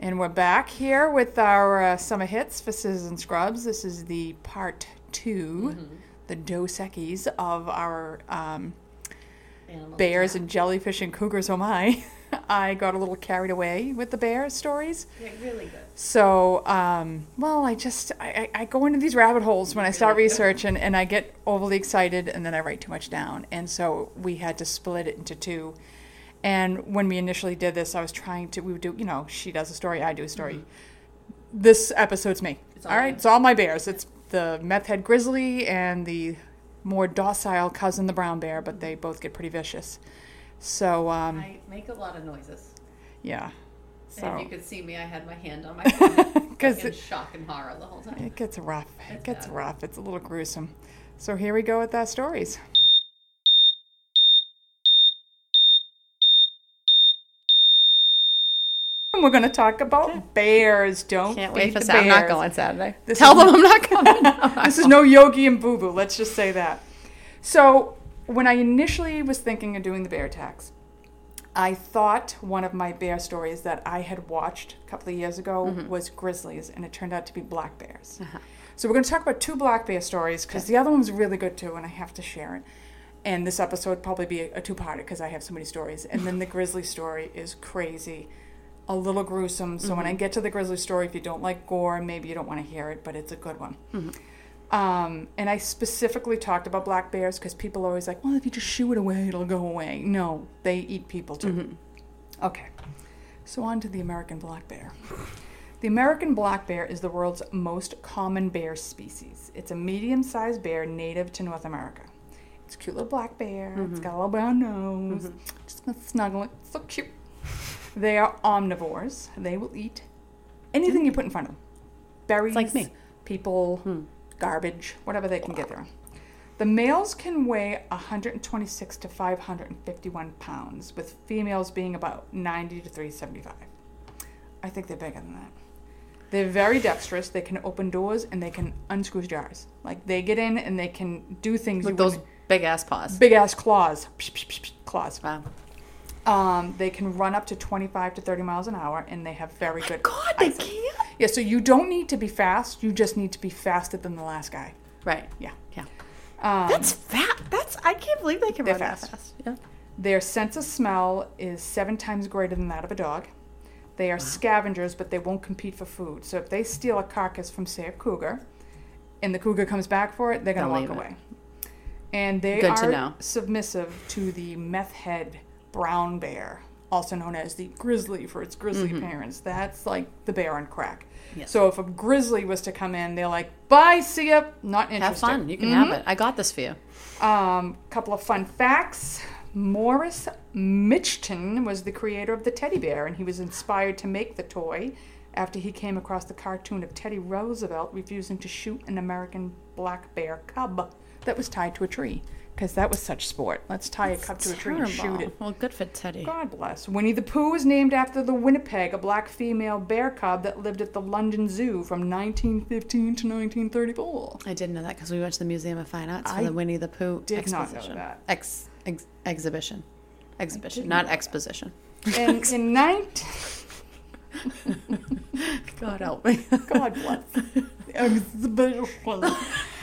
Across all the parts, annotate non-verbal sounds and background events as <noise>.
And we're back here with our uh, summer hits for and Scrubs. This is the part 2 the Dos Equis of our um, bears and jellyfish and cougars. Oh my! <laughs> I got a little carried away with the bear stories. Yeah, really good. So, um, well, I just I, I I go into these rabbit holes when I start <laughs> researching, and I get overly excited, and then I write too much down. And so we had to split it into two. And when we initially did this, I was trying to we would do you know she does a story, I do a story. This episode's me. Mm-hmm. It's all all right, it's all my bears. It's the meth head grizzly and the more docile cousin, the brown bear, but they both get pretty vicious. So, um, I make a lot of noises. yeah. And So if you could see me, I had my hand on my <laughs> stomach, 'Cause like in shock and horror the whole time. It gets rough. It It's gets bad. rough. It's a little gruesome. So here we go with our stories. And we're going to talk about bears. Don't Can't wait for Saturday. I'm not going Saturday. This Tell is- them I'm not coming. I'm this is no Yogi and Boo Boo. Let's just say that. So when I initially was thinking of doing the bear attacks, I thought one of my bear stories that I had watched a couple of years ago Mm-hmm. was grizzlies, and it turned out to be black bears. Uh-huh. So we're going to talk about two black bear stories because the other one was really good too, and I have to share it. And this episode probably be a, a two-parter because I have so many stories. And then the <laughs> grizzly story is crazy, a little gruesome. So when I mm-hmm. get to the grizzly story, if you don't like gore, maybe you don't want to hear it, but it's a good one. Mm-hmm. Um, and I specifically talked about black bears because people are always like, well, if you just shoo it away, it'll go away. No, they eat people too. Mm-hmm. Okay, so on to the American black bear. The American black bear is the world's most common bear species. It's a medium sized bear native to North America. It's a cute little black bear. It's got a little brown nose. Just gonna snuggle it. So cute. They are omnivores. They will eat anything you put in front of them berries, like me. people, hmm. garbage, whatever they can get there. The males can weigh 126 to 551 pounds, with females being about 90 to 375. I think they're bigger than that. They're very dexterous. They can open doors and they can unscrew jars. Like they get in and they can do things. Like you those big ass paws. big ass claws. Psh, psh, psh, psh, claws. Wow. Um, they can run up to 25 to 30 miles an hour and they have very good. God, they eyesight. can't. Yeah, so you don't need to be fast. You just need to be faster than the last guy. Right. Yeah. Yeah. Um, That's fat. That's I can't believe they can They're run fast. that fast. Yeah. Their sense of smell is seven times greater than that of a dog. They are scavengers, but they won't compete for food. So if they steal a carcass from, say, a cougar, and the cougar comes back for it, they're going to They'll walk leave it. away. And they Good are to know. submissive to the meth head brown bear, also known as the grizzly for its grizzly parents. That's like the bear on crack. Mm-hmm. Yes. So if a grizzly was to come in, they're like, "Bye, see ya." Not interested. Have fun. You can Mhm. have it. I got this for you. Um, couple of fun facts. Morris Michtom was the creator of the teddy bear, and he was inspired to make the toy after he came across the cartoon of Teddy Roosevelt refusing to shoot an American black bear cub that was tied to a tree. Because that was such sport. Let's tie a cup to a tree and shoot it. Well, good for Teddy. God bless. Winnie the Pooh was named after the Winnipeg, a black female bear cub that lived at the London Zoo from 1915 to 1934. I didn't know that because we went to the Museum of Fine Arts for I the Winnie the Pooh did not know that. Ex, ex, exhibition. Exhibition, not exposition. And <laughs> in 19... <laughs> God help me. God bless. <laughs> Exhibition.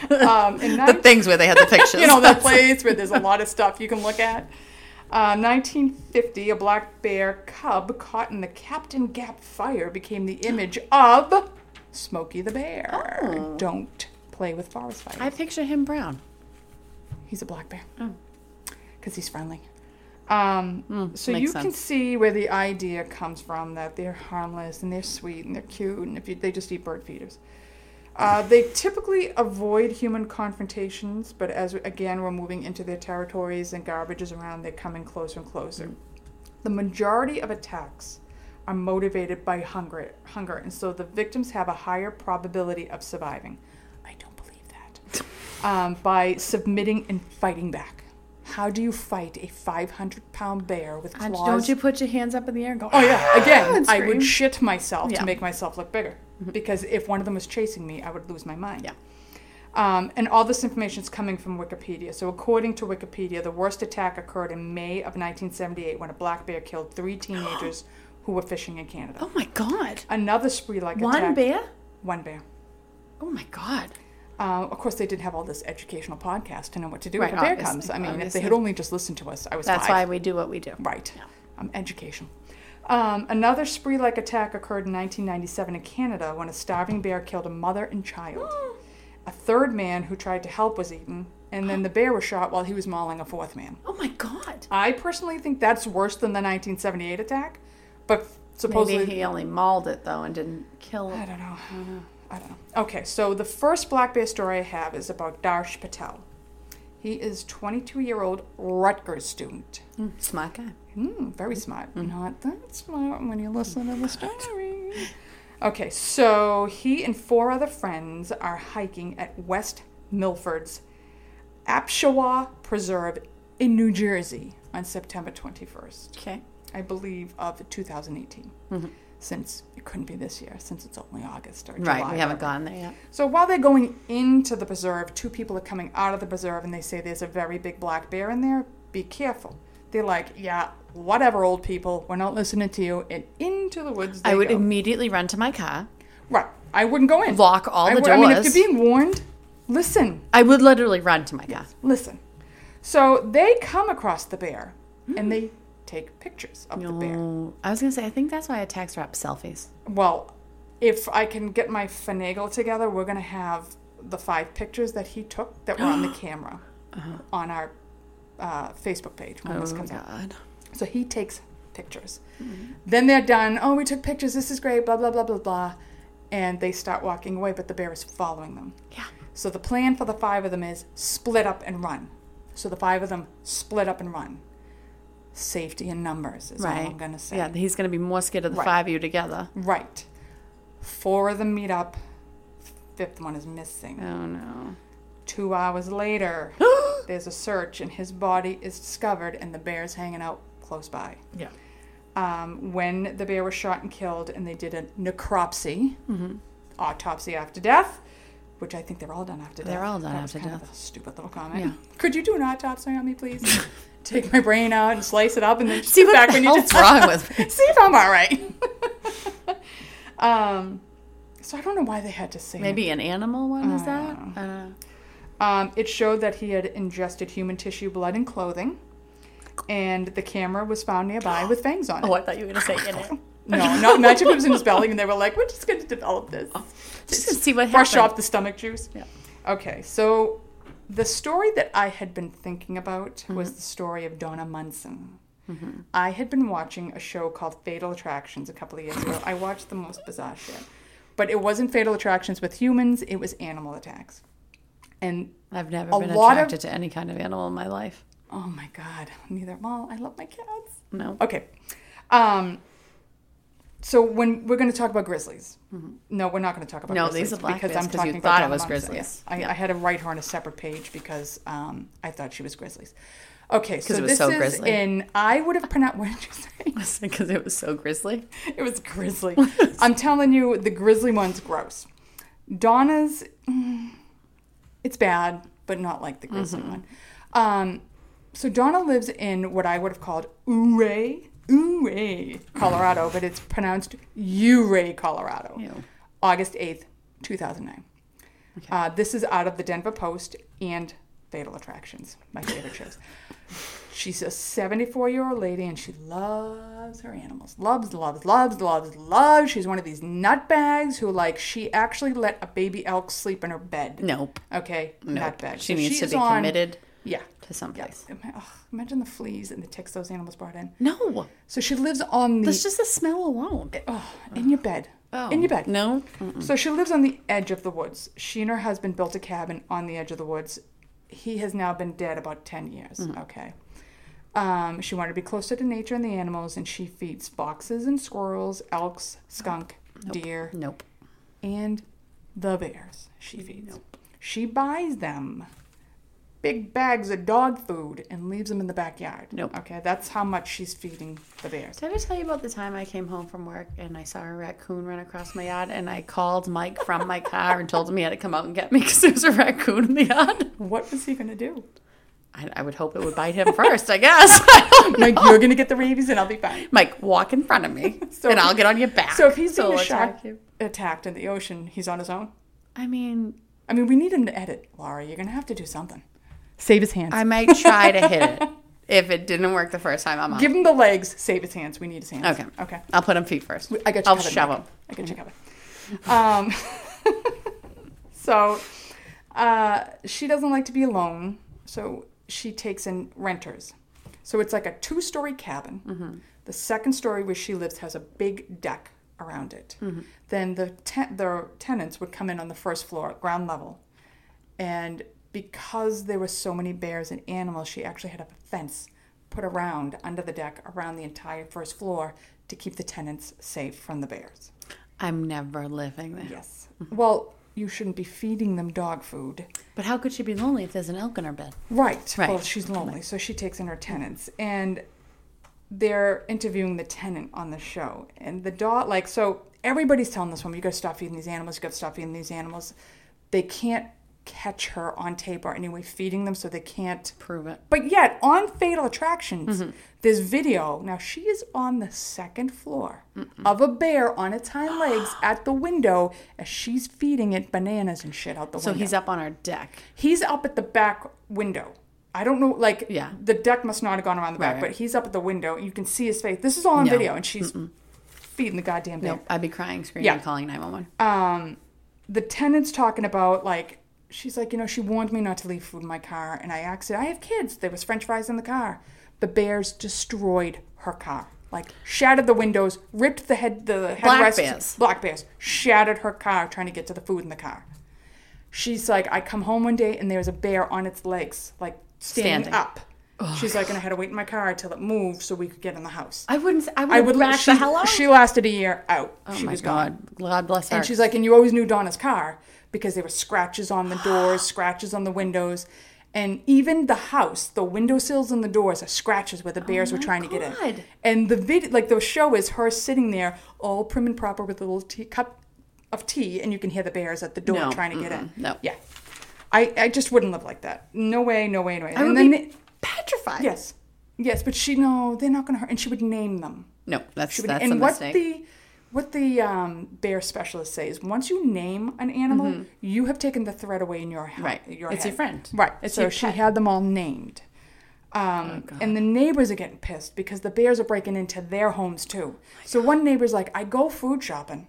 <laughs> Um, in the things where they had the <laughs> pictures. you know the place where there's a lot of stuff you can look at. Uh, 1950, a black bear cub caught in the Capitan Gap fire became the <gasps> image of Smokey the Bear. Oh. Don't play with forest fires. I picture him brown. He's a black bear Oh. because he's friendly. Um, Mm, so makes you can see where the idea comes from that they're harmless and they're sweet and they're cute and if you, they just eat bird feeders. Uh, they typically avoid human confrontations, but as again we're moving into their territories and garbage is around, they're coming closer and closer. The majority of attacks are motivated by hunger, hunger, and so the victims have a higher probability of surviving. I don't believe that. <laughs> Um, by submitting and fighting back. How do you fight a 500 pound bear with And claws? don't you put your hands up in the air and go, Oh yeah, again, I would shit myself Yeah. to make myself look bigger because if one of them was chasing me, I would lose my mind. Yeah. Um, and all this information is coming from Wikipedia. So according to Wikipedia, the worst attack occurred in May of 1978 when a black bear killed three <gasps> teenagers who were fishing in Canada. Oh my god. Another spree like One bear? One bear. Oh my god. Uh, of course, they didn't have all this educational podcast to know what to do Right, if a bear comes. I mean, if they had only just listened to us, I was That's five. why we do what we do. Right. Um, education. Um, another spree like attack occurred in 1997 in Canada when a starving bear killed a mother and child. <gasps> a third man who tried to help was eaten, and then the bear was shot while he was mauling a fourth man. Oh my god. I personally think that's worse than the 1978 attack, but supposedly. Maybe he only mauled it though and didn't kill it. I it. don't know. I don't know. Okay, so the first black bear story I have is about Darsh Patel. He is 22 year old Rutgers student. Mm, smart guy. Hmm, very smart. Not that smart when you listen to the <laughs> story. Okay, so he and four other friends are hiking at West Milford's Apshawa Preserve in New Jersey on September 21st, Okay. I believe, of 2018. Since it couldn't be this year, since it's only August or July. Right. We haven't gone there yet. so while they're going into the preserve, two people are coming out of the preserve and they say there's a very big black bear in there. Be careful. They're like, yeah, whatever, old people. We're not listening to you. And into the woods they I would go. immediately run to my car, right. I wouldn't go in. lock all I the would- I mean, if doors. you're being warned, listen, I would literally run to my car. listen. So they come across the bear and they take pictures of the bear. No. I was gonna say I think that's why attacks wrap selfies. Well, if I can get my finagle together, we're gonna have the five pictures that he took that were on the <gasps> camera on our uh, Facebook page when this oh comes out. god. So he takes pictures. Then they're done. Oh, we took pictures. This is great. Blah blah blah blah blah. And they start walking away, but the bear is following them. Yeah. So the plan for the five of them is split up and run. So the five of them split up and run. Safety in numbers is all Right. I'm gonna say. Yeah, he's gonna be more scared of the Right. five of you together. Right. Four of them meet up. Fifth one is missing. Oh no. Two hours later, <gasps> there's a search and his body is discovered and the bear's hanging out close by. Yeah. Um, when the bear was shot and killed and they did a necropsy, Mm-hmm. autopsy after death, which I think they're all done after death. They're all done That was after death. a stupid little comment. Yeah. Could you do an autopsy on me, please? <laughs> Take my brain out and slice it up and then See what back the when you die. wrong <laughs> with me? See if I'm all right. <laughs> um, so I don't know why they had to say Maybe an animal one is that? Uh, Uh, Um, it showed that he had ingested human tissue, blood, and clothing, and the camera was found nearby with fangs on it. oh, I thought you were gonna say in it. No, not if it was in his belly and they were like, "We're just going to develop this, Just to see what brush happened. off the stomach juice." Yeah. Okay, so the story that I had been thinking about was Mm-hmm. the story of Donna Munson. I had been watching a show called Fatal Attractions a couple of years ago. I watched the most bizarre shit, but it wasn't Fatal Attractions with humans; it was animal attacks. And I've never been lot of- attracted to any kind of animal in my life. oh my god, neither. Well, I love my cats. No. Okay. Um, so when we're going to talk about grizzlies, no, we're not going to talk about No, grizzlies these are black because I'm talking thought about it was grizzlies. I, Yeah. I had to write her on a separate page because um, I thought she was grizzlies. Okay, so it was this so is grizzly. in. I would have pronounced. <laughs> What did you say? Because it was so grizzly. It was grizzly. <laughs> I'm telling you, the grizzly one's gross. Donna's, mm, it's bad, but not like the grizzly Mm-hmm. one. Um, so Donna lives in what I would have called Ouray, Ouray, Colorado, but it's pronounced Ouray, Colorado. Ew. August 8th, 2009. Uh, this is out of the Denver Post and Fatal Attractions, my favorite shows. She's a 74 year old lady and she loves her animals. Loves, loves, loves, loves, loves. She's one of these nutbags who, like, she actually let a baby elk sleep in her bed. Nope. Okay, Nope. nutbag. She So needs to be on- committed Yeah. to someplace. Ugh, imagine the fleas and the ticks those animals brought in. No. So she lives on the That's just the smell alone. oh, in your bed. Oh. In your bed. No. So she lives on the edge of the woods. She and her husband built a cabin on the edge of the woods. He has now been dead about 10 years. Okay. Um, she wanted to be closer to nature and the animals, and she feeds foxes and squirrels, elks, skunk, deer, Nope. and the bears she feeds. Nope. She buys them big bags of dog food and leaves them in the backyard. Nope. Okay, that's how much she's feeding the bears. Did I ever tell you about the time I came home from work and I saw a raccoon run across my yard and I called Mike from my car and told him he had to come out and get me because there was a raccoon in the yard? What was he going to do? I, I would hope it would bite him first, I guess. <laughs> Like you're gonna get the rabies and I'll be fine. Mike, walk in front of me, <laughs> So and I'll get on your back. So if he's So being attack attacked in the ocean, he's on his own. I mean, I mean, we need him to edit, Laura. You're gonna have to do something. Save his hands. I might try to hit it. <laughs> If it didn't work the first time, I'm on. Give him the legs. Save his hands. We need his hands. Okay. Okay. I'll put him feet first. I got you I'll covered, shove him. I got you covered. Um, <laughs> so uh, she doesn't like to be alone, so she takes in renters. So it's like a two-story cabin. Mm-hmm. The second story where she lives has a big deck around it. Mm-hmm. Then the te- the tenants would come in on the first floor, ground level, and because there were so many bears and animals, she actually had a fence put around under the deck around the entire first floor to keep the tenants safe from the bears. I'm never living there. Yes. Well, you shouldn't be feeding them dog food. But how could she be lonely if there's an elk in her bed? Right. Right. Well, she's lonely, so she takes in her tenants. And they're interviewing the tenant on the show. And the dog, like, so everybody's telling this woman, you gotta stop feeding these animals, you gotta stop feeding these animals. They can't catch her on tape or anyway feeding them, so they can't. Prove it. But yet, on Fatal Attractions, this video. Now, she is on the second floor of a bear on its hind <gasps> legs at the window as she's feeding it bananas and shit out the So window. So he's up on our deck. He's up at the back window. I don't know, like, Yeah. the deck must not have gone around the back, Right, but he's up at the window. You can see his face. This is all on No. video, and she's feeding the goddamn bear. Nope. I'd be crying, screaming, Yeah. calling 911. Um, the tenant's talking about, like, she's like, you know, she warned me not to leave food in my car, and I asked her, I have kids. There was french fries in the car. The bears destroyed her car. Like, shattered the windows, ripped the head, the Black headrests. bears. Black bears. Shattered her car trying to get to the food in the car. She's like, I come home one day and there's a bear on its legs, like standing, Standing. up. She's like, and I had to wait in my car till it moved so we could get in the house. I wouldn't. I would. I would she, the hell out. She lasted a year out. oh she my was gone. god. God bless her. And she's like, and you always knew Donna's car because there were scratches on the doors, <gasps> scratches on the windows, and even the house, the windowsills and the doors are scratches where the oh bears were Oh my trying to get in. And the video, like the show, is her sitting there, all prim and proper with a little tea, cup of tea, and you can hear the bears at the door No, trying to get in. no. yeah, I, I just wouldn't live like that. No way, no way, no way. I would and then be petrified. yes, yes, but she no, they're not going to hurt, and she would name them. No, that's She would- that's and a what mistake. the what the um, bear specialist says, once you name an animal, you have taken the threat away in your, he- Mm-hmm. Right. your It's head. your friend. Right. It's so she pet. had them all named. Um, and the neighbors are getting pissed because the bears are breaking into their homes too. so one neighbor's like, I go food shopping.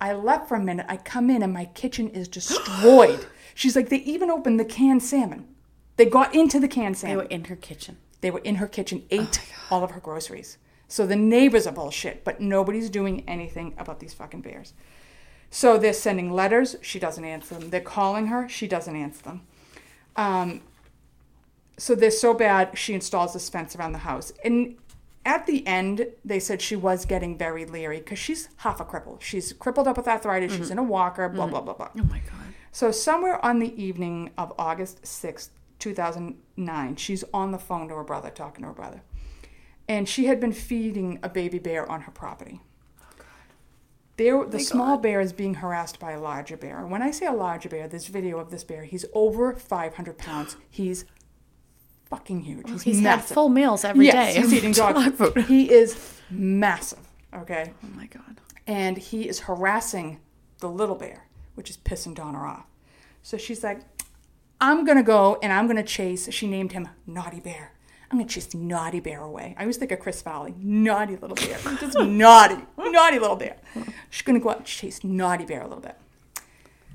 I left for a minute. I come in and my kitchen is destroyed. <gasps> She's like, they even opened the canned salmon. They got into the canned salmon they were in her kitchen. They were in her Oh kitchen, ate all of her groceries. So the neighbors are bullshit, but nobody's doing anything about these fucking bears. So they're sending letters, she doesn't answer them. They're calling her, she doesn't answer them. Um, so they're so bad, she installs this fence around the house. And at the end, they said she was getting very leery because she's half a cripple. She's crippled up with arthritis, she's in a walker, blah, blah, blah, blah. Oh my god. So somewhere on the evening of August 6th, 2009, she's on the phone to her brother, talking to her brother. And she had been feeding a baby bear on her property. Oh, there, the small God. bear is being harassed by a larger bear. And when I say a larger bear, this video of this bear, he's over 500 pounds. <gasps> He's fucking huge. He's, He's massive. had full meals every day. yes, he's <laughs> eating dog food. He is massive. Okay Oh my god. and he is harassing the little bear, which is pissing Donna off. So she's like, I'm gonna go and I'm gonna chase. She named him Naughty Bear. I'm gonna chase Naughty Bear away. I always think of Chris Valley, naughty little bear, <laughs> just naughty, naughty little bear. She's gonna go out and chase Naughty Bear a little bit.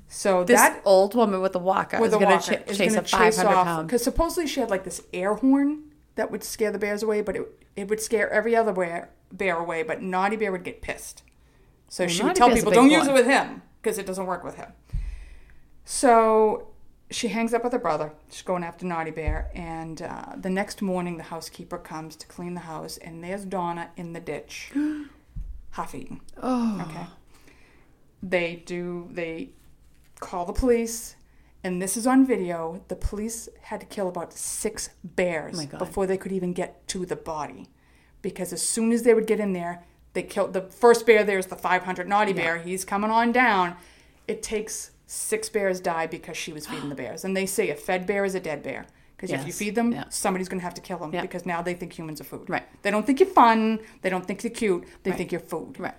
So This that old woman with the walker with is going to is chase a 500 pound. because supposedly she had like this air horn that would scare the bears away, but it it would scare every other bear bear away, but Naughty Bear would get pissed. So Well, she would tell Bear's people, "Don't use it with him because it doesn't work with him." So she hangs up with her brother. She's going after Naughty Bear, and uh, the next morning the housekeeper comes to clean the house, and there's Donna in the ditch, <gasps> half eaten. Oh. Okay. They do, they call the police, and this is on video. The police had to kill about six bears Oh before they could even get to the body. Because as soon as they would get in there, they killed the first bear. There's the 500 naughty bear. He's coming on down. It takes six bears die because she was feeding the <gasps> bears. And they say a fed bear is a dead bear Because if you feed them, yeah. somebody's going to have to kill them Yeah. because now they think humans are food. Right. They don't think you're fun. They don't think you're cute. They Right. think you're food. Right.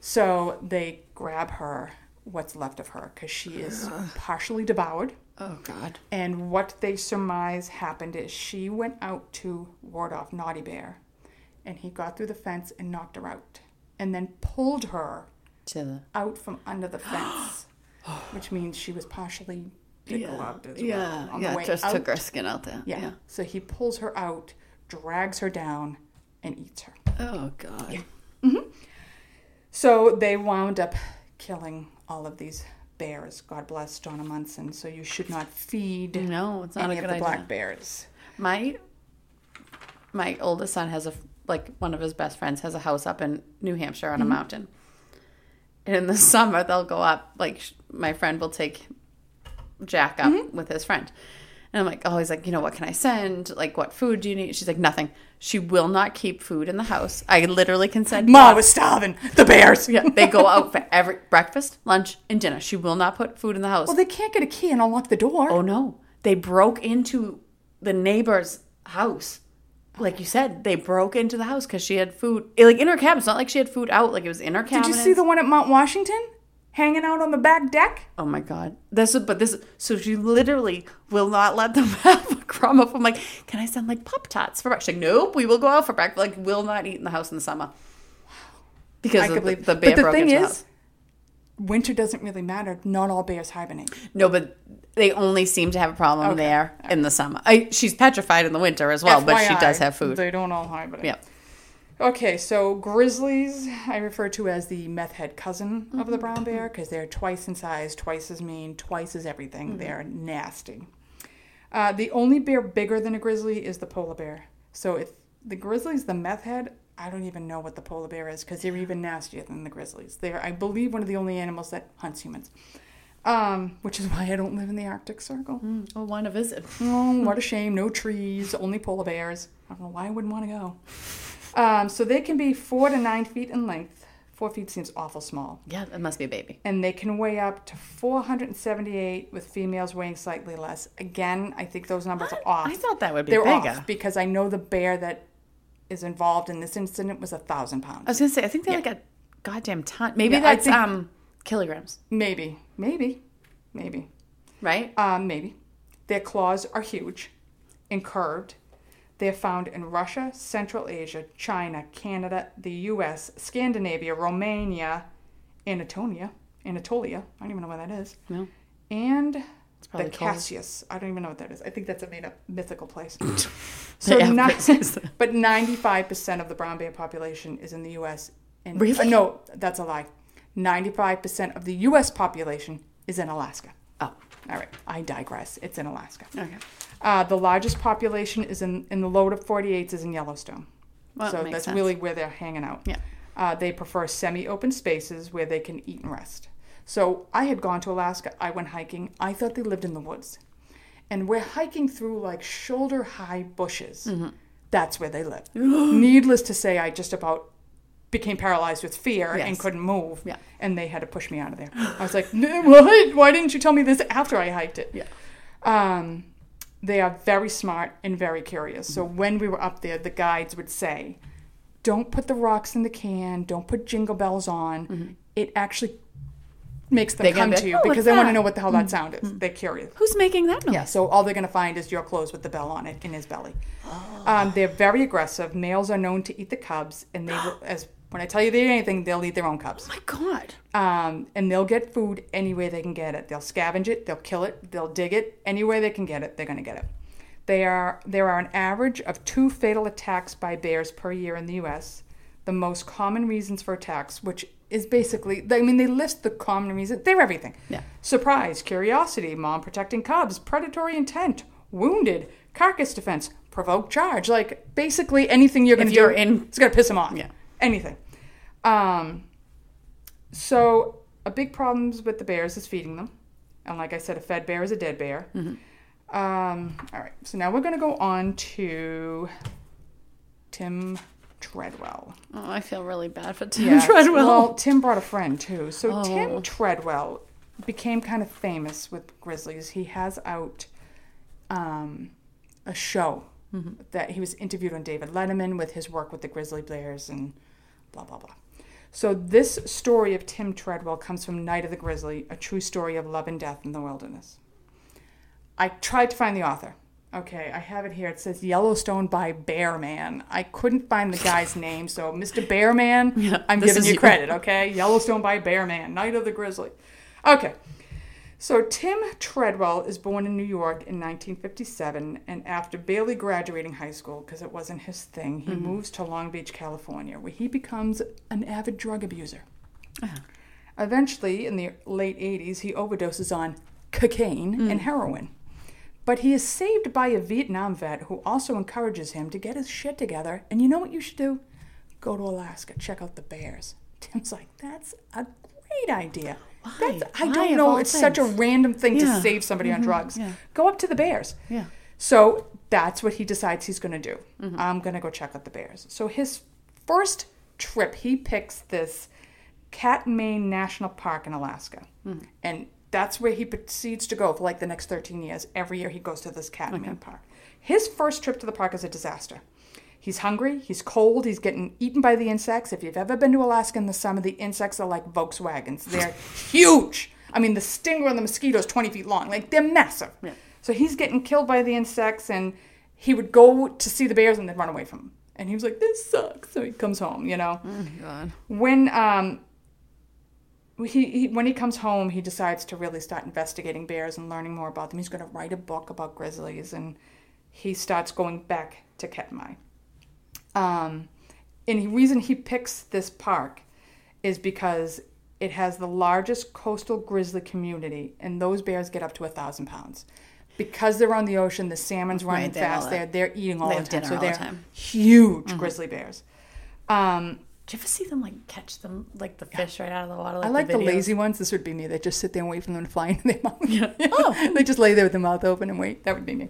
So they grab her, what's left of her, because she is <sighs> partially devoured. Oh God. And what they surmise happened is she went out to ward off Naughty Bear, and he got through the fence and knocked her out, and then pulled her To the out from under the fence, <gasps> <gasps> <sighs> which means she was partially pickled as well on the way just out. took her skin out there. Yeah. So he pulls her out, drags her down, and eats her. Oh God. Mm-hmm. So they wound up killing all of these bears. God bless Donna Munson. So you should not feed No, it's not any a of good the black idea. bears. My my oldest son has a like one of his best friends has a house up in New Hampshire on a mm-hmm. mountain. And in the <laughs> summer they'll go up like my friend will take Jack up mm-hmm. with his friend. And I'm like, oh, he's like, you know, what can I send? Like, what food do you need? She's like, nothing. She will not keep food in the house. I literally can send. Ma was starving. The bears. Yeah, <laughs> they go out for every breakfast, lunch, and dinner. She will not put food in the house. Well, they can't get a key and unlock the door. Oh no. They broke into the neighbor's house. Like you said, they broke into the house because she had food like in her cabinet. It's not like she had food out, like it was in her cabin. Did you see the one at Mount Washington? Hanging out on the back deck? Oh my god. This is but this so she literally will not let them <laughs> have a crumb of I'm like, can I send like Pop Tarts for breakfast? She's like, nope, we will go out for breakfast. Like will not eat in the house in the summer. Because I of the, the bear But the broke thing into the is, house. Winter doesn't really matter. Not all bears hibernate. No, but they only seem to have a problem there in the summer. I, she's petrified in the winter as well, but she does have food. They don't all hibernate. Yeah. Okay, so grizzlies I refer to as the meth head cousin of Mm-hmm. the brown bear because they're twice in size, twice as mean, twice as everything. Mm-hmm. They're nasty. Uh, the only bear bigger than a grizzly is the polar bear. So if the grizzly's the meth head, I don't even know what the polar bear is because they're even nastier than the grizzlies. They're, I believe, one of the only animals that hunts humans. Um, which is why I don't live in the Arctic Circle. Oh, want to visit. Oh, <laughs> what a shame. No trees, only polar bears. I don't know why I wouldn't want to go. Um, so they can be four to nine feet in length. Four feet seems awful small. Yeah, it must be a baby. And they can weigh up to 478 with females weighing slightly less. Again, I think those numbers are off. I thought that would be They're bigger. off because I know the bear that is involved in this incident was a thousand pounds. I was gonna say, I think they're like a goddamn ton. Maybe Yeah, that's think- um kilograms, Maybe, maybe, maybe. right? Um, maybe. Their claws are huge and curved. They're found in Russia, Central Asia, China, Canada, the U.S., Scandinavia, Romania, Anatolia, Anatolia. I don't even know where that is. No. And the cold. Cassius. I don't even know what that is. I think that's a made-up mythical place. <laughs> so, Yeah, not, but 95% of the brown bear population is in the U.S. And, Really? uh, no, that's a lie. 95% of the U.S. population is in Alaska. Oh, All right, I digress. It's in Alaska. okay. Uh, the largest population is in, in the lower 48s is in Yellowstone. Well, so that's sense. really where they're hanging out. Yeah. Uh, they prefer semi open spaces where they can eat and rest. So I had gone to Alaska. I went hiking. I thought they lived in the woods. And we're hiking through like shoulder high bushes. Mm-hmm. That's where they live. <gasps> Needless to say, I just about became paralyzed with fear and couldn't move. Yeah. And they had to push me out of there. I was like, what? Why didn't you tell me this after I hiked it? Yeah. Um, they are very smart and very curious. So when we were up there, the guides would say, "Don't put the rocks in the can. Don't put jingle bells on. It actually makes them They're come be to you "Oh, because they want to know what the hell that sound is. They're curious. Who's making that noise? Yeah, so all they're going to find is your clothes with the bell on it in his belly. Um, they're very aggressive. Males are known to eat the cubs, and they will, <gasps> as when I tell you they eat anything, they'll eat their own cubs. Oh my god. Um, and they'll get food any way they can get it. They'll scavenge it, they'll kill it, they'll dig it. Any way they can get it, they're going to get it. They are there are an average of two fatal attacks by bears per year in the U.S. The most common reasons for attacks, which is basically, I mean, they list the common reasons. They're everything. Yeah. Surprise, curiosity, mom protecting cubs, predatory intent, wounded, carcass defense, provoke charge. Like basically anything you're going to do, in- it's going to piss them off. Yeah. Anything. Um, so a big problems with the bears is feeding them, and like I said, a fed bear is a dead bear. Um, all right, so now we're going to go on to Tim Treadwell. Oh, I feel really bad for Tim Yeah, <laughs> Treadwell. Well, Tim brought a friend too. So Oh. Tim Treadwell became kind of famous with Grizzlies. He has out um, a show that he was interviewed on David Letterman with his work with the grizzly bears and blah blah blah. So this story of Tim Treadwell comes from Night of the Grizzly, a true story of love and death in the wilderness. I tried to find the author. Okay, I have it here. It says Yellowstone by Bear Man. I couldn't find the guy's <laughs> name, so Mr. Bear Man, Yeah, I'm giving you you. credit, okay? Yellowstone by Bear Man, Night of the Grizzly. Okay, so Tim Treadwell is born in New York in 1957, and after barely graduating high school, because it wasn't his thing, he mm-hmm. moves to Long Beach, California, where he becomes an avid drug abuser. Uh-huh. Eventually, in the late 80s, he overdoses on cocaine and mm. heroin. But he is saved by a Vietnam vet who also encourages him to get his shit together. And you know what you should do? Go to Alaska, check out the bears. <laughs> Tim's like, that's a great idea. Why? That's, I Why don't know. It's such a random thing Yeah. to save somebody on drugs. yeah. Go up to the bears. Yeah. So that's what he decides he's going to do. Mm-hmm. I'm going to go check out the bears. So his first trip, he picks this Katmai National Park in Alaska. Mm-hmm. And that's where he proceeds to go for like the next 13 years. Every year he goes to this Katmai Park. His first trip to the park is a disaster. He's hungry, he's cold, he's getting eaten by the insects. If you've ever been to Alaska in the summer, the insects are like Volkswagens. They're <laughs> huge. I mean, the stinger on the mosquito is 20 feet long. Like, they're massive. Yeah. So he's getting killed by the insects, and he would go to see the bears and they'd run away from him. And he was like, this sucks. So he comes home, you know Oh, God. when um he, he when he comes home he decides to really start investigating bears and learning more about them he's going to write a book about grizzlies and he starts going back to Katmai. Um, and the reason he picks this park is because it has the largest coastal grizzly community, and those bears get up to a thousand pounds. Because they're on the ocean, the salmon's running Right, they fast. They're they're eating all they the time, so all the they're time. huge grizzly bears. Um, Do you ever see them like catch them like the fish right out of the water? I like the, videos? lazy ones. This would be me. They just sit there and wait for them to fly <laughs> into their mouth. Yeah. <laughs> Oh. they just lay there with their mouth open and wait. That would be me.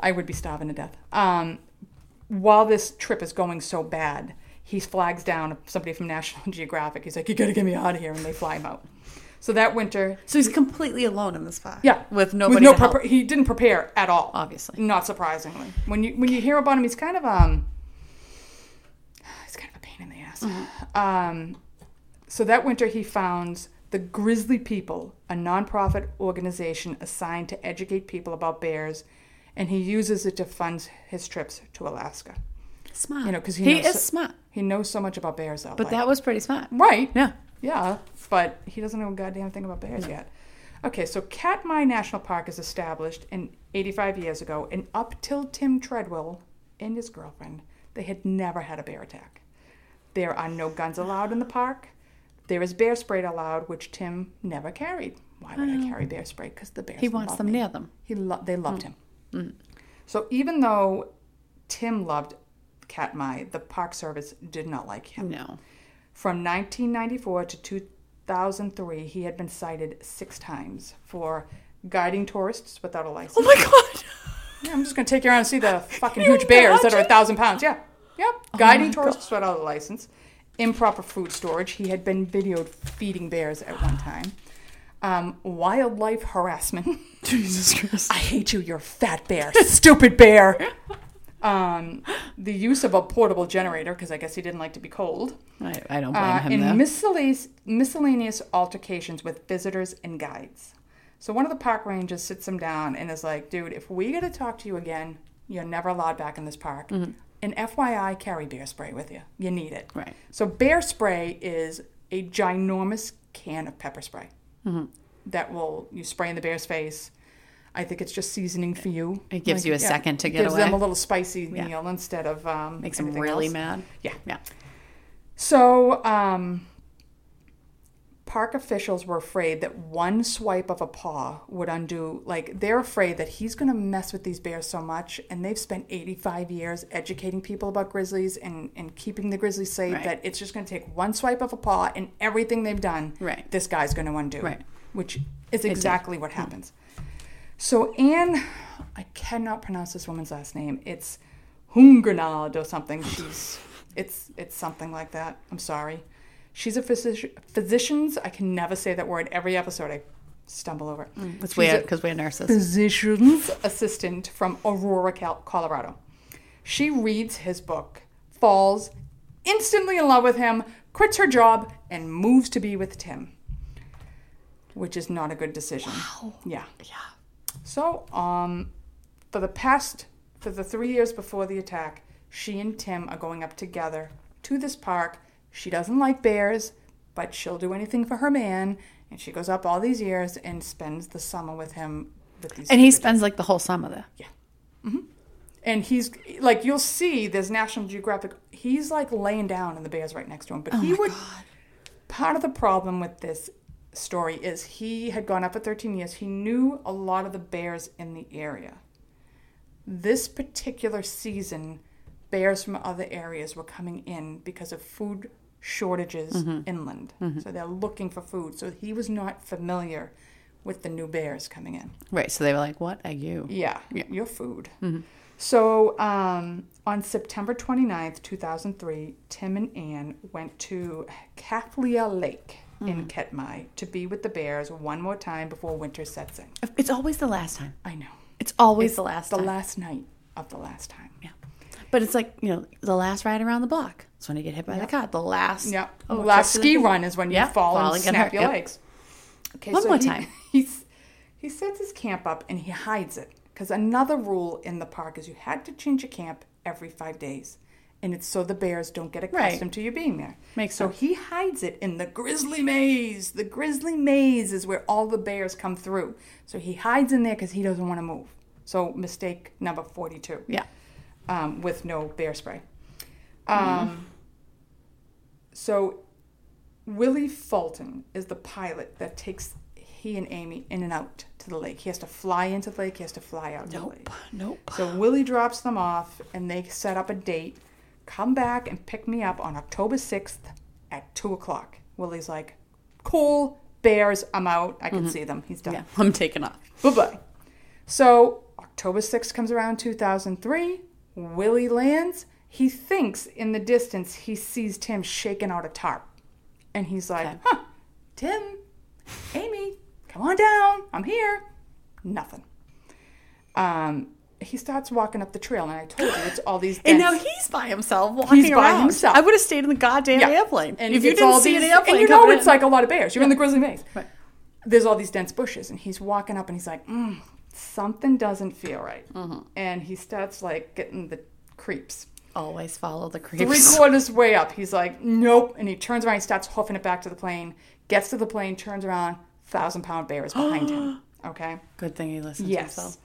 I would be starving to death. Um, while this trip is going so bad, he flags down somebody from National <laughs> Geographic. He's like, "You got to get me out of here," and they fly him out. So that winter, So he's completely alone in this park. yeah, With nobody With no help. prepar- he didn't prepare at all. Obviously. not surprisingly. When you when you hear about him, he's kind of um, he's kind of a pain in. Um, so that winter, he founds the Grizzly People, a nonprofit organization assigned to educate people about bears, and he uses it to fund his trips to Alaska. Smart. You know, 'cause he he knows is so- smart. He knows so much about bears, though. But like- that was pretty smart. right, Yeah. yeah, but he doesn't know a goddamn thing about bears yet. Okay, so Katmai National Park is established in 85 years ago, and up till Tim Treadwell and his girlfriend, they had never had a bear attack. There are no guns allowed in the park. There is bear spray allowed, which Tim never carried. Why would I oh. carry bear spray? Because the bears. He wants them me. near them. He lo- they loved mm. him. Mm. So even though Tim loved Katmai, the Park Service did not like him. No. From 1994 to 2003, he had been cited six times for guiding tourists without a license. Oh my god. Yeah, I'm just going to take you around and see the <laughs> fucking huge bears that are a thousand pounds. Yeah. Yep. guiding my tourists without a license. Improper food storage. He had been videoed feeding bears at one time. Um, wildlife harassment. <laughs> Jesus Christ. I hate you, you're a fat bear. <laughs> Stupid bear. Um, the use of a portable generator, because I guess he didn't like to be cold. I, I don't blame Uh, him and miscellaneous, miscellaneous altercations with visitors and guides. So one of the park rangers sits him down and is like, dude, if we get to talk to you again, you're never allowed back in this park. Mm-hmm. And FYI, carry bear spray with you. You need it. Right. So bear spray is a ginormous can of pepper spray Mm-hmm. that will you spray in the bear's face. I think it's just seasoning for you. It gives you a second to it get gives them a little spicy Yeah. meal instead of um, Makes them really else. mad. Yeah. Yeah. So, um, park officials were afraid that one swipe of a paw would undo, like, they're afraid that he's going to mess with these bears so much. And they've spent 85 years educating people about grizzlies and, and keeping the grizzlies safe Right. that it's just going to take one swipe of a paw and everything they've done, Right. this guy's going to undo. Right. Which is exactly what happens. So, Anne, I cannot pronounce this woman's last name. It's Hungernad or something. She's it's it's something like that. I'm sorry. She's a physici- physician's. I can never say that word. Every episode I stumble over. it. It's She's weird because we're nurses. physician's assistant from Aurora, Colorado. She reads his book, falls instantly in love with him, quits her job, and moves to be with Tim, which is not a good decision. Yeah. Yeah. So, um, for the past, for the three years before the attack, she and Tim are going up together to this park. She doesn't like bears, but she'll do anything for her man. And she goes up all these years and spends the summer with him. With these And he spends like the whole summer there. Yeah. Mm-hmm. And he's like, you'll see. There's National Geographic. He's like laying down, and the bear's right next to him. But oh he would. Part of the problem with this story is he had gone up for 13 years. He knew a lot of the bears in the area. This particular season, bears from other areas were coming in because of food shortages mm-hmm. inland. Mm-hmm. So they're looking for food. So he was not familiar with the new bears coming in. Right. So they were like, "What are you?" Yeah, your food. Mm-hmm. So um, on September 29th, 2003, Tim and Ann went to Kaflia Lake in Katmai to be with the bears one more time before winter sets in. It's always the last time. I know. It's always It's the last the time. last night of the last time. yeah. But it's like you know the last ride around the block. It's when you get hit by the car. The last. Yeah. Oh, last to the- ski run is when you Yeah, fall, fall and snap your yep. legs. Okay, One more he- time. <laughs> He's, he sets his camp up and he hides it because another rule in the park is you had to change your camp every five days. And it's so the bears don't get accustomed to you being there. Makes so sense. he hides it in the grizzly maze. The grizzly maze is where all the bears come through. So he hides in there because he doesn't want to move. So mistake number 42 Yeah. um, with no bear spray. Um, So, Willie Fulton is the pilot that takes he and Amy in and out to the lake. He has to fly into the lake. He has to fly out to the lake. Nope. Nope. So Willie drops them off, and they set up a date. Come back and pick me up on October sixth at two o'clock. Willie's like, "Cool, bears. I'm out. I can mm-hmm. see them. He's done." Yeah. I'm taking off. Bye bye. So October 6th comes around 2003. Willie lands. He thinks in the distance he sees Tim shaking out a tarp. And he's like, Okay. huh, Tim, Amy, come on down. I'm here. Nothing. Um, he starts walking up the trail, and I told you it's all these. <gasps> And now he's by himself walking He's by around. himself. I would have stayed in the goddamn Yeah. airplane. And if you didn't see these- an airplane, and you know it's in- like a lot of bears. You're in the grizzly maze. Right. There's all these dense bushes, and he's walking up, and he's like, mm, something doesn't feel right, Mm-hmm. and he starts like getting the creeps. Always follow the creeps. Three <laughs> quarters way up, he's like, nope, and he turns around, he starts hoofing it back to the plane. Gets to the plane, turns around, thousand pound bear is behind him. <gasps> Okay. Good thing he listened Yes. to himself.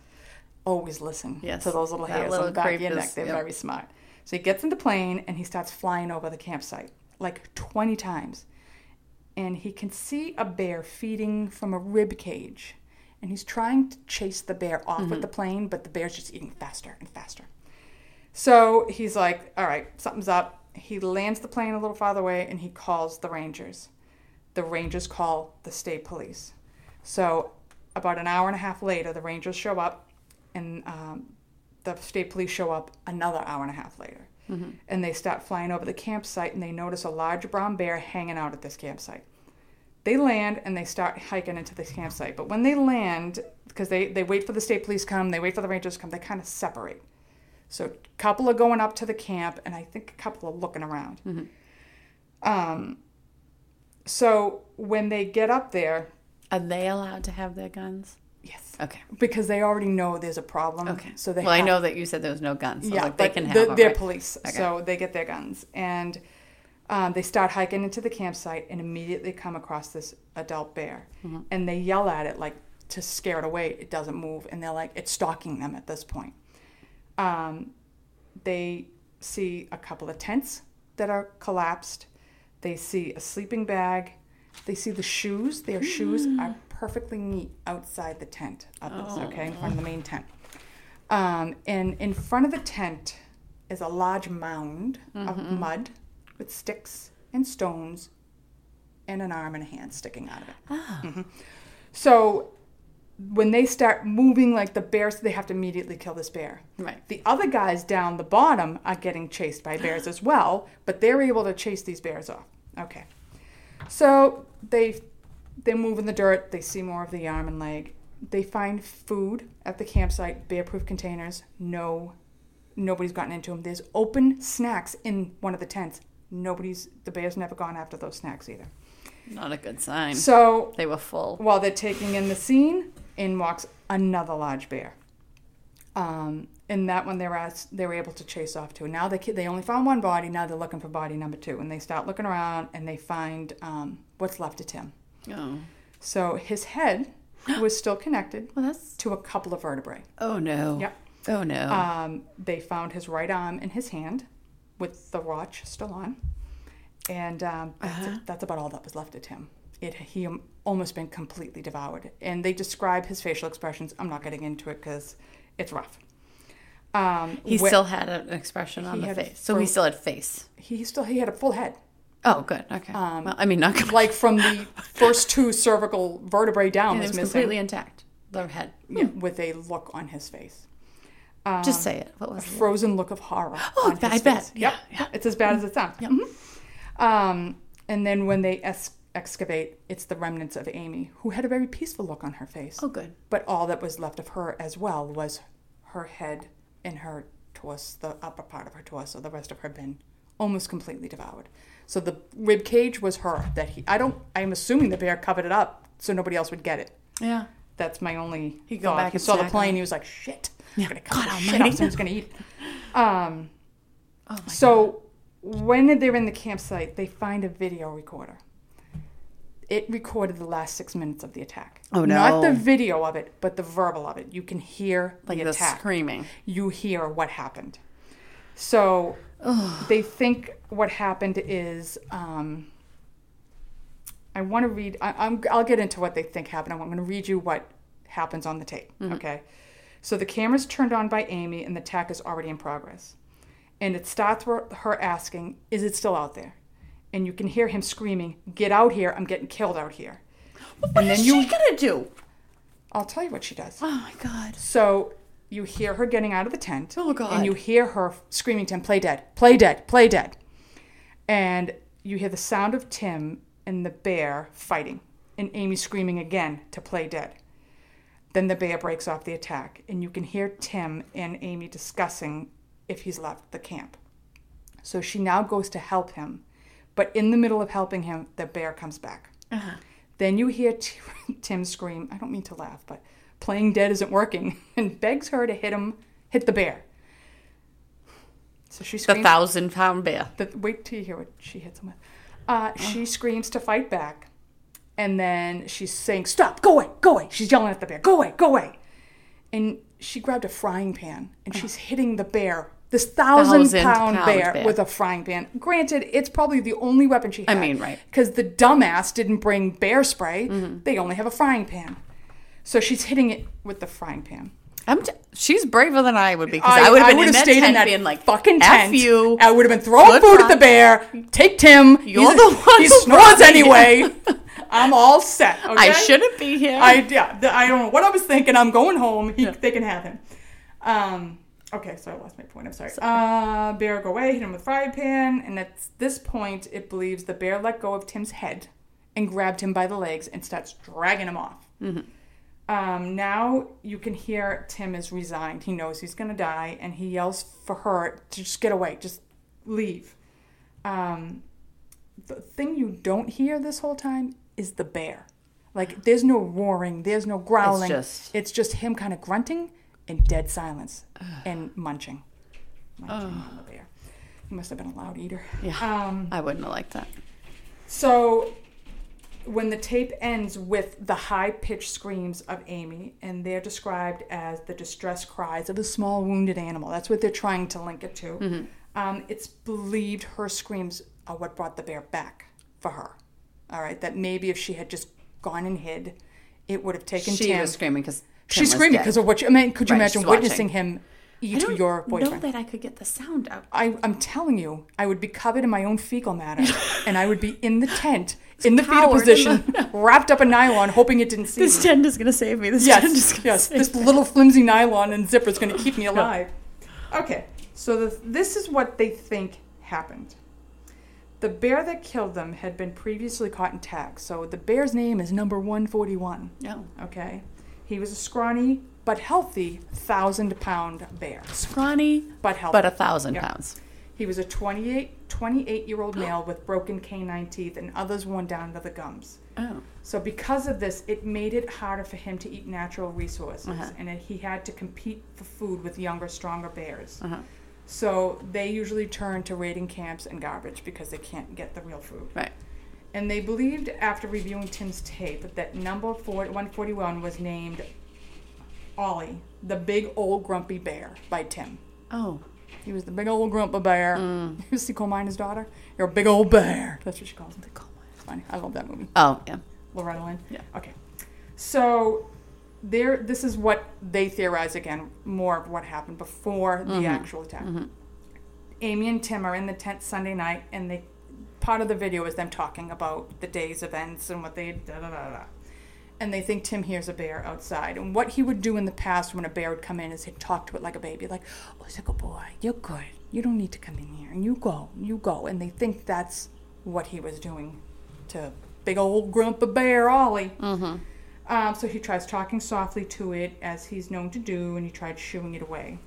Always listen Yes, to those little that hairs little on the back of your neck. They're yep. very smart. So he gets in the plane and he starts flying over the campsite like 20 times. And he can see a bear feeding from a rib cage. And he's trying to chase the bear off Mm-hmm. with the plane, but the bear's just eating faster and faster. So he's like, all right, something's up. He lands the plane a little farther away and he calls the Rangers. The Rangers call the state police. So about an hour and a half later, the Rangers show up and um, the state police show up another hour and a half later. And they start flying over the campsite and they notice a large brown bear hanging out at this campsite. They land and they start hiking into this campsite. But when they land, because they, they wait for the state police to come, they wait for the rangers to come, they kind of separate. So a couple are going up to the camp, and I think a couple are looking around. Um, so when they get up there, Are they allowed to have their guns? yes, Okay. because they already know there's a problem. Okay. So they well, I know that you said there was no guns. So yeah, like they can have the- them, they're right? police, Okay. so they get their guns, and um, they start hiking into the campsite and immediately come across this adult bear, Mm-hmm. and they yell at it like to scare it away. It doesn't move, and they're like, it's stalking them at this point. Um, they see a couple of tents that are collapsed. They see a sleeping bag. They see the shoes. Their shoes are perfectly neat outside the tent of this, okay, in front of the main tent. Um, and in front of the tent is a large mound of mud with sticks and stones and an arm and a hand sticking out of it. Mhm. So when they start moving like the bears, they have to immediately kill this bear. Right. The other guys down the bottom are getting chased by bears as well, but they're able to chase these bears off. Okay. So they they move in the dirt. They see more of the arm and leg. They find food at the campsite, bear-proof containers. No, nobody's gotten into them. There's open snacks in one of the tents. Nobody's. The bear's never gone after those snacks either. Not a good sign. So they were full. while they're taking in the scene, in walks another large bear. Um, and that one they were asked, they were able to chase off to. Now they they only found one body. Now they're looking for body number two, and they start looking around and they find um, what's left of Tim. Oh. So his head <gasps> was still connected Well, that's. to a couple of vertebrae. Oh no. Yep. Oh no. Um, they found his right arm and his hand with the watch still on. And um, that's, Uh-huh. that's about all that was left of him. It, he almost been completely devoured. And they describe his facial expressions. I'm not getting into it because it's rough. Um, he wh- still had an expression on the face, so he still had face. he still he had a full head, Oh, good. Okay. Um, well, I mean, not like from the <laughs> first two cervical vertebrae down it was was missing, completely intact. The head. yeah, with a look on his face. Um, Just say it. What was a it? frozen look of horror. Oh, on I his bet. Yeah, yeah. It's as bad as it sounds. Yep. Mhm. Um, and then when they es- excavate, it's the remnants of Amy, who had a very peaceful look on her face. Oh, good. But all that was left of her as well was her head and her torso, the upper part of her torso. The rest of her had been almost completely devoured. So the rib cage was her. That he, I don't. I'm assuming the bear covered it up so nobody else would get it. Yeah. That's my only He'd go back he saw the plane. it. He was like, "Shit, Yeah. I'm gonna cut God shit off. Someone's gonna eat." <laughs> Um, Oh my so when they're in the campsite, they find a video recorder. It recorded the last six minutes of the attack. Oh, no! Not the video of it, but the verbal of it. You can hear like the the attack. screaming. You hear what happened. So <sighs> they think what happened is. Um, I want to read. I, I'm, I'll get into what they think happened. I'm going to read you what happens on the tape. Okay. So the camera's turned on by Amy, and the attack is already in progress. And it starts with her asking, "Is it still out there?" And you can hear him screaming, "Get out here! I'm getting killed out here." What And then is you- she gonna do? I'll tell you what she does. Oh my god. So you hear her getting out of the tent. Oh, God. And you hear her screaming to him, play dead, play dead, play dead. And you hear the sound of Tim and the bear fighting, and Amy screaming again to play dead. Then the bear breaks off the attack, and you can hear Tim and Amy discussing if he's left the camp. So she now goes to help him, but in the middle of helping him, the bear comes back. Uh-huh. Then you hear T- <laughs> Tim scream, I don't mean to laugh, but playing dead isn't working, <laughs> and begs her to hit him, hit the bear. So she The screams. thousand pound bear. the, wait till you hear what she hits him with. Uh, she screams to fight back, and then she's saying, Stop, go away, go away. She's yelling at the bear, Go away, go away. And she grabbed a frying pan, and she's hitting the bear. This thousand, Thousand pound pound bear, bear. with a frying pan. Granted, it's probably the only weapon she I mean, right. Because the dumbass didn't bring bear spray. Mm-hmm. They only have a frying pan. So she's hitting it with the frying pan. I'm t- she's braver than I would be because I, would have been in stayed in that being like fucking F tent. you. I would have been throwing food at the bear. Take Tim. You're He's- the one He snores anyway. <laughs> <laughs> I'm all set. Okay? I shouldn't be here. I yeah. I don't know what I was thinking. I'm going home. He, They can have him. Um. Okay, so I lost my point. I'm sorry. Uh, bear go away. Hit him with frying pan, and at this point, it believes the bear let go of Tim's head and grabbed him by the legs and starts dragging him off. Um, now you can hear Tim is resigned. He knows he's going to die, and he yells for her to just get away, just leave. Um, the thing you don't hear this whole time is the bear. Like, there's no roaring, there's no growling. just- it's just him kind of grunting in dead silence <sighs> and munching. Munching on the bear. He must have been a loud eater. Yeah. Um, I wouldn't have liked that. so when the tape ends with the high pitched screams of Amy, and they're described as the distress cries of a small wounded animal, that's what they're trying to link it to. Mm-hmm. Um, it's believed her screams are what brought the bear back for her. All right, that maybe if she had just gone and hid, it would have taken She Tim. was screaming because She's screaming because of what you, I mean, could you Right, imagine witnessing him I eat don't your know that I could get the sound out. I, I'm telling you, I would be covered in my own fecal matter, <laughs> and I would be in the tent, in the fetal position, <laughs> wrapped up in nylon, hoping it didn't see This me. tent is gonna save me. This tent is Yes, gonna yes. This me. little flimsy nylon and zipper is going <laughs> to keep me alive. Okay, so the, this is what they think happened. The bear that killed them had been previously caught in tags. So the bear's name is number 141. No. Okay. He was a scrawny but healthy thousand pound bear. Scrawny, But healthy. but a thousand Yeah. pounds. He was a 28, 28 year old male with broken canine teeth and others worn down to the gums. Oh. So because of this, it made it harder for him to eat natural resources, Uh-huh. and it, he had to compete for food with younger, stronger bears. Uh-huh. So they usually turn to raiding camps and garbage because they can't get the real food. Right. And they believed after reviewing Tim's tape that number four, 141 was named Ollie, the big old grumpy bear by Tim. Oh. He was the big old grumpy bear. Mm. <laughs> You see Coal Miner's Daughter? You're a big old bear. That's what she calls him. It's funny. I love that movie. Oh, yeah. Loretta Lynn. Yeah. Okay. So there this is what they theorize again, more of what happened before the Mhm. actual attack. Mm-hmm. Amy and Tim are in the tent Sunday night and they part of the video is them talking about the day's events and what they da da da da. And they think Tim hears a bear outside. And what he would do in the past when a bear would come in is he'd talk to it like a baby, like, Oh, it's a good boy, you're good. You don't need to come in here. And you go, you go. And they think that's what he was doing to big old grumpy bear Ollie. Mm-hmm. Um, so he tries talking softly to it, as he's known to do, and he tried shooing it away.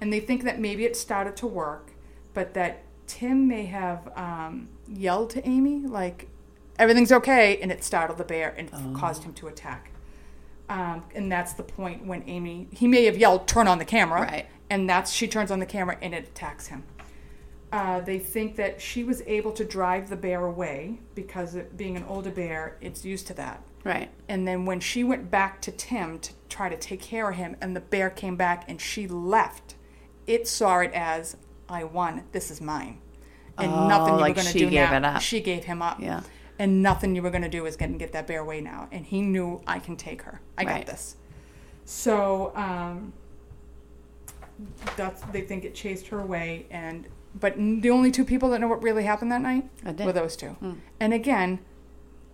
And they think that maybe it started to work, but that Tim may have um, yelled to Amy, like, everything's okay, and it startled the bear and Oh. caused him to attack. Um, and that's the point when Amy, he may have yelled, turn on the camera. Right. And that's, she turns on the camera and it attacks him. Uh, they think that she was able to drive the bear away because it, being an older bear, it's used to that. Right. And then when she went back to Tim to try to take care of him, and the bear came back and she left, it saw it as, I won, this is mine. And Oh, nothing you like were going to do gave now. it up. She gave him up. Yeah. And nothing you were going to do was going to get that bear away now. And he knew, I can take her. I got this. So um, that's, they think it chased her away. And But the only two people that know what really happened that night were those two. Mm. And again,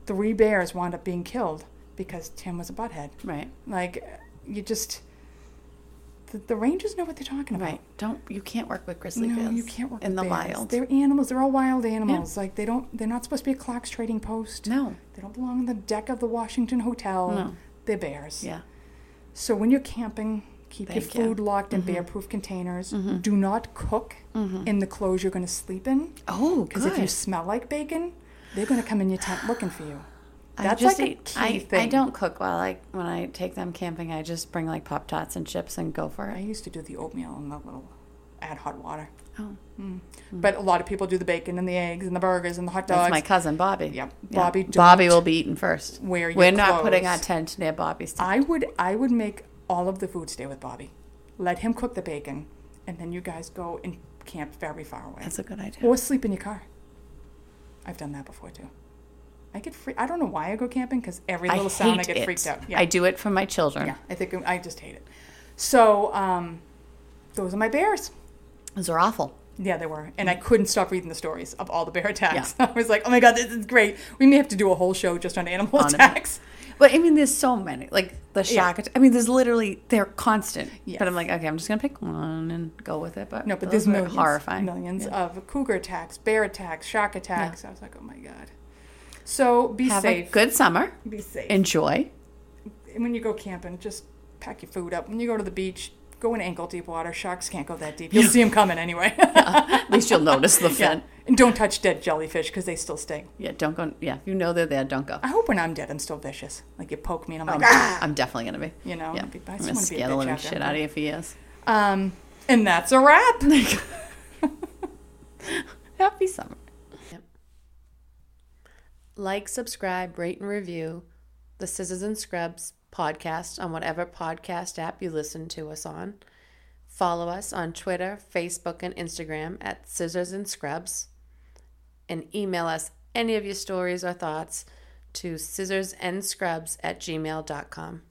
three bears wound up being killed because Tim was a butthead. Right. Like, you just. The, the rangers know what they're talking about. Right. Don't you can't work with grizzly No, bears you can't work in the bears. wild. They're animals. They're all wild animals. Like they don't. They're not supposed to be a Clark's Trading Post. no. They don't belong on the deck of the Washington Hotel. No. They're bears. Yeah. So when you're camping, keep Thank your you. food locked in Mhm. bear-proof containers. Mhm. Do not cook Mm-hmm. in the clothes you're going to sleep in. Oh, Because if you smell like bacon, they're going to come in your tent looking for you. I That's just like a eat- key I, I don't cook well. Like when I take them camping, I just bring like pop tarts and chips and go for it. I used to do the oatmeal and the little add hot water. Oh, Mm. But a lot of people do the bacon and the eggs and the burgers and the hot dogs. that's my cousin Bobby. Yep. Yeah. Bobby, Bobby will be eaten first. wear your We're not putting our tent near Bobby's tent. I would I would make all of the food stay with Bobby. Let him cook the bacon, and then you guys go and camp very far away, That's a good idea. or sleep in your car. I've done that before too. I get free. I don't know why I go camping because every I little sound I get it. freaked out. Yeah. I do it for my children. yeah. I think I just hate it. So um, those are my bears. Those are awful. Yeah, they were, and I couldn't stop reading the stories of all the bear attacks. Yeah. <laughs> I was like, "Oh my god, this is great! We may have to do a whole show just on animal On attacks." But I mean, there's so many. Like the Yeah. shark. I mean, there's literally they're constant. Yes. But I'm like, okay, I'm just gonna pick one and go with it. But No, but there's millions, horrifying. millions Yeah. of cougar attacks, bear attacks, shark attacks. I was like, oh my god. So be Have safe. a good summer. Be safe. Enjoy. And when you go camping, just pack your food up. When you go to the beach, go in ankle deep water. Sharks can't go that deep. You'll see them coming anyway. <laughs> yeah, At least you'll notice the <laughs> fin. yeah. And don't touch dead jellyfish because they still sting. Yeah, don't go. Yeah, you know they're there, don't go. I hope when I'm dead, I'm still vicious. Like you poke me and I'm like, ah, I'm definitely gonna be. you know. Yeah, be- I I'm gonna want to be a scare the living shit I'm out of you for years. Um, and that's a wrap. <laughs> Happy summer. Like, subscribe, rate, and review the Scissors and Scrubs podcast on whatever podcast app you listen to us on. Follow us on Twitter, Facebook, and Instagram at Scissors and Scrubs. And email us any of your stories or thoughts to scissorsandscrubs at gmail.com.